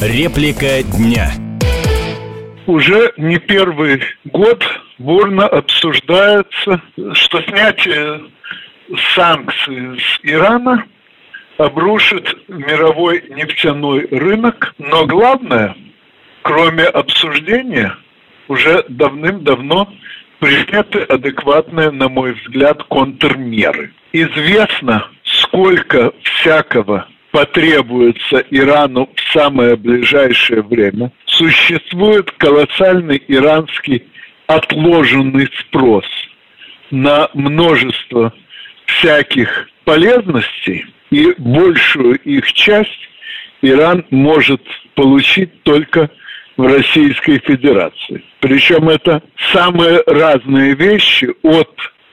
Реплика дня. Уже не первый год бурно обсуждается, что снятие санкций с Ирана обрушит мировой нефтяной рынок. Но главное, кроме обсуждения, уже давным-давно приняты адекватные, на мой взгляд, контрмеры. Известно, сколько всякого потребуется Ирану в самое ближайшее время, существует колоссальный иранский отложенный спрос на множество всяких полезностей, и большую их часть Иран может получить только в Российской Федерации. Причем это самые разные вещи от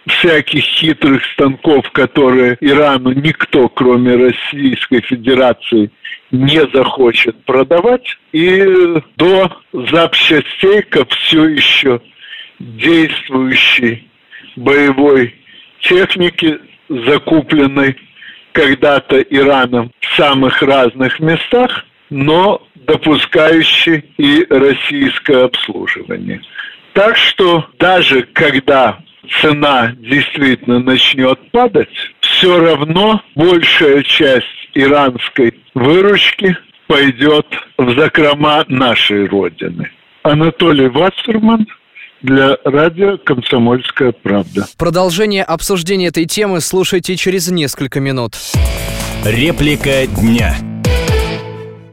всяких хитрых станков, которые Ирану никто, кроме Российской Федерации, не захочет продавать, и до запчастей ко все еще действующей боевой техники, закупленной когда-то Ираном в самых разных местах, но допускающей и российское обслуживание. Так что даже когда цена действительно начнет падать, все равно большая часть иранской выручки пойдет в закрома нашей Родины. Анатолий Вассерман для радио «Комсомольская правда». Продолжение обсуждения этой темы слушайте через несколько минут. Реплика дня.